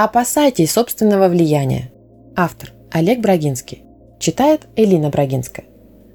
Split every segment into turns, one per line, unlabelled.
Опасайтесь собственного влияния. Автор Олег Брагинский. Читает Элина Брагинская.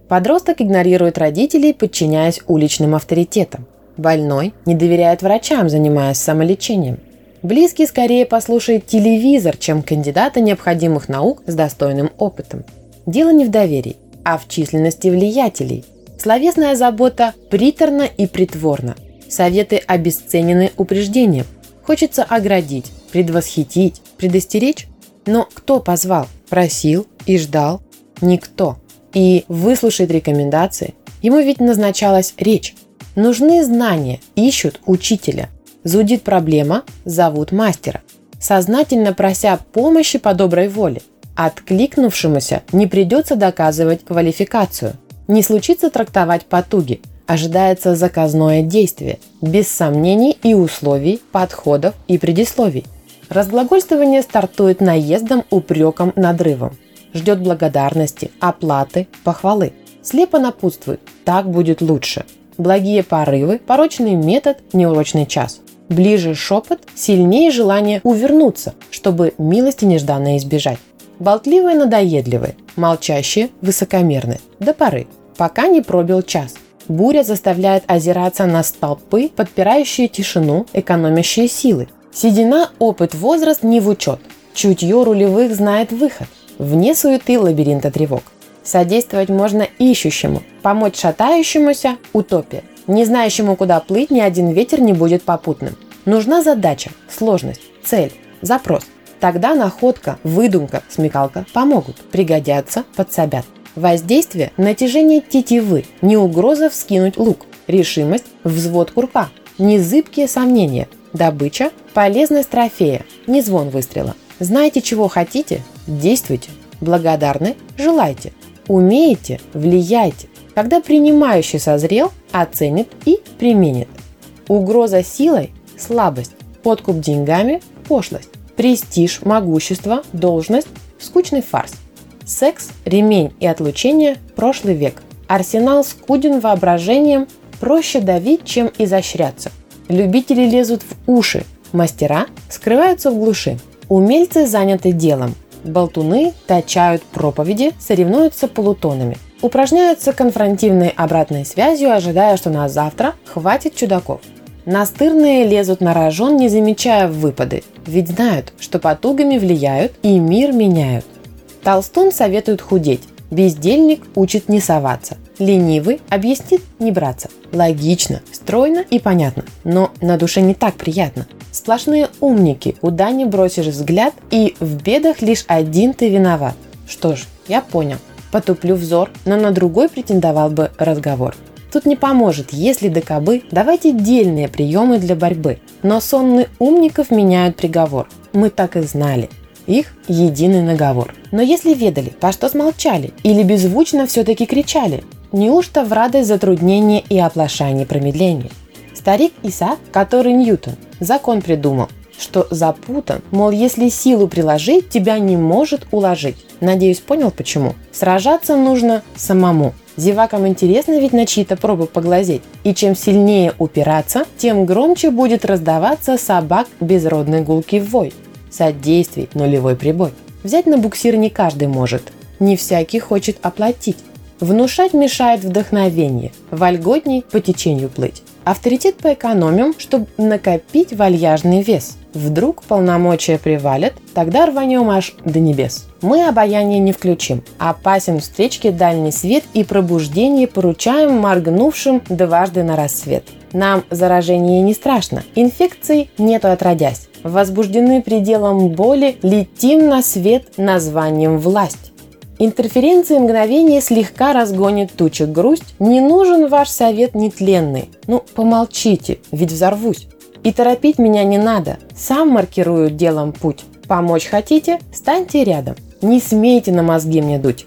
Подросток игнорирует родителей, подчиняясь уличным авторитетам. Больной не доверяет врачам, занимаясь самолечением. Близкий скорее послушает телевизор, чем кандидата необходимых наук с достойным опытом. Дело не в доверии, а в численности влиятелей. Словесная забота приторна и притворна. Советы обесценены упреждением. Хочется оградить, предвосхитить, предостеречь. Но кто позвал, просил и ждал? Никто. И выслушать рекомендации. Ему ведь назначалась речь. Нужны знания, ищут учителя. Зудит проблема, зовут мастера. Сознательно прося помощи по доброй воле. Откликнувшемуся не придется доказывать квалификацию. Не случится трактовать потуги. Ожидается заказное действие, без сомнений и условий, подходов и предисловий. Разглагольствование стартует наездом, упреком, надрывом. Ждет благодарности, оплаты, похвалы. Слепо напутствует «так будет лучше», Благие порывы, порочный метод, неурочный час. Ближе шепот, сильнее желание увернуться, чтобы милости нежданно избежать. Болтливые надоедливые, молчащие высокомерные. До поры, пока не пробил час. Буря заставляет озираться на столпы, подпирающие тишину, экономящие силы. Седина, опыт, возраст не в учет. Чутье рулевых знает выход. Вне суеты лабиринта тревог. Содействовать можно ищущему, помочь шатающемуся – утопия. Не знающему, куда плыть, ни один ветер не будет попутным. Нужна задача, сложность, цель, запрос. Тогда находка, выдумка, смекалка помогут, пригодятся, подсобят. Воздействие – натяжение тетивы, не угроза вскинуть лук, решимость – взвод курка, не зыбкие сомнения, добыча – полезность трофея, не звон выстрела. Знаете, чего хотите – действуйте. Благодарны – желайте. Умеете – влияйте. Когда принимающий созрел, оценит и применит. Угроза силой – слабость, подкуп деньгами – пошлость, престиж, могущество, должность – скучный фарс. Секс, ремень и отлучение – прошлый век. Арсенал скуден воображением, проще давить, чем изощряться. Любители лезут в уши, мастера скрываются в глуши. Умельцы заняты делом, Болтуны точают проповеди, соревнуются полутонами. Упражняются конфронтивной обратной связью, ожидая, что на завтра хватит чудаков. Настырные лезут на рожон, не замечая выпады, ведь знают, что потугами влияют и мир меняют. Толстун советует худеть, бездельник учит не соваться, ленивый объяснит не браться. Логично, стройно и понятно, но на душе не так приятно. Сплошные умники, куда не бросишь взгляд, и в бедах лишь один ты виноват. Что ж, я понял. Потуплю взор, но на другой претендовал бы разговор. Тут не поможет, если до кобы давайте дельные приемы для борьбы. Но сонны умников меняют приговор. Мы так и знали. Их единый наговор. Но если ведали, по что смолчали? Или беззвучно все-таки кричали? Неужто в радость затруднения и оплошание промедления? Старик Иса, который Ньютон, закон придумал, что запутан, мол, если силу приложить, тебя не может уложить. Надеюсь, понял почему. Сражаться нужно самому. Зевакам интересно ведь на чьи-то пробы поглазеть. И чем сильнее упираться, тем громче будет раздаваться собак безродный гулкий вой. Содействий нулевой прибой. Взять на буксир не каждый может. Не всякий хочет оплатить. Внушать мешает вдохновение, вольготней по течению плыть. Авторитет поэкономим, чтобы накопить вальяжный вес. Вдруг полномочия привалят, тогда рванем аж до небес. Мы обаяние не включим. Опасен встречке дальний свет и пробуждение поручаем моргнувшим дважды на рассвет. Нам заражение не страшно, инфекций нету отродясь. Возбуждены пределом боли, летим на свет названием власть. Интерференции мгновения слегка разгонит тучи грусть. Не нужен ваш совет нетленный. Ну, помолчите, ведь взорвусь. И торопить меня не надо. Сам маркирую делом путь. Помочь хотите? Станьте рядом. Не смейте на мозги мне дуть.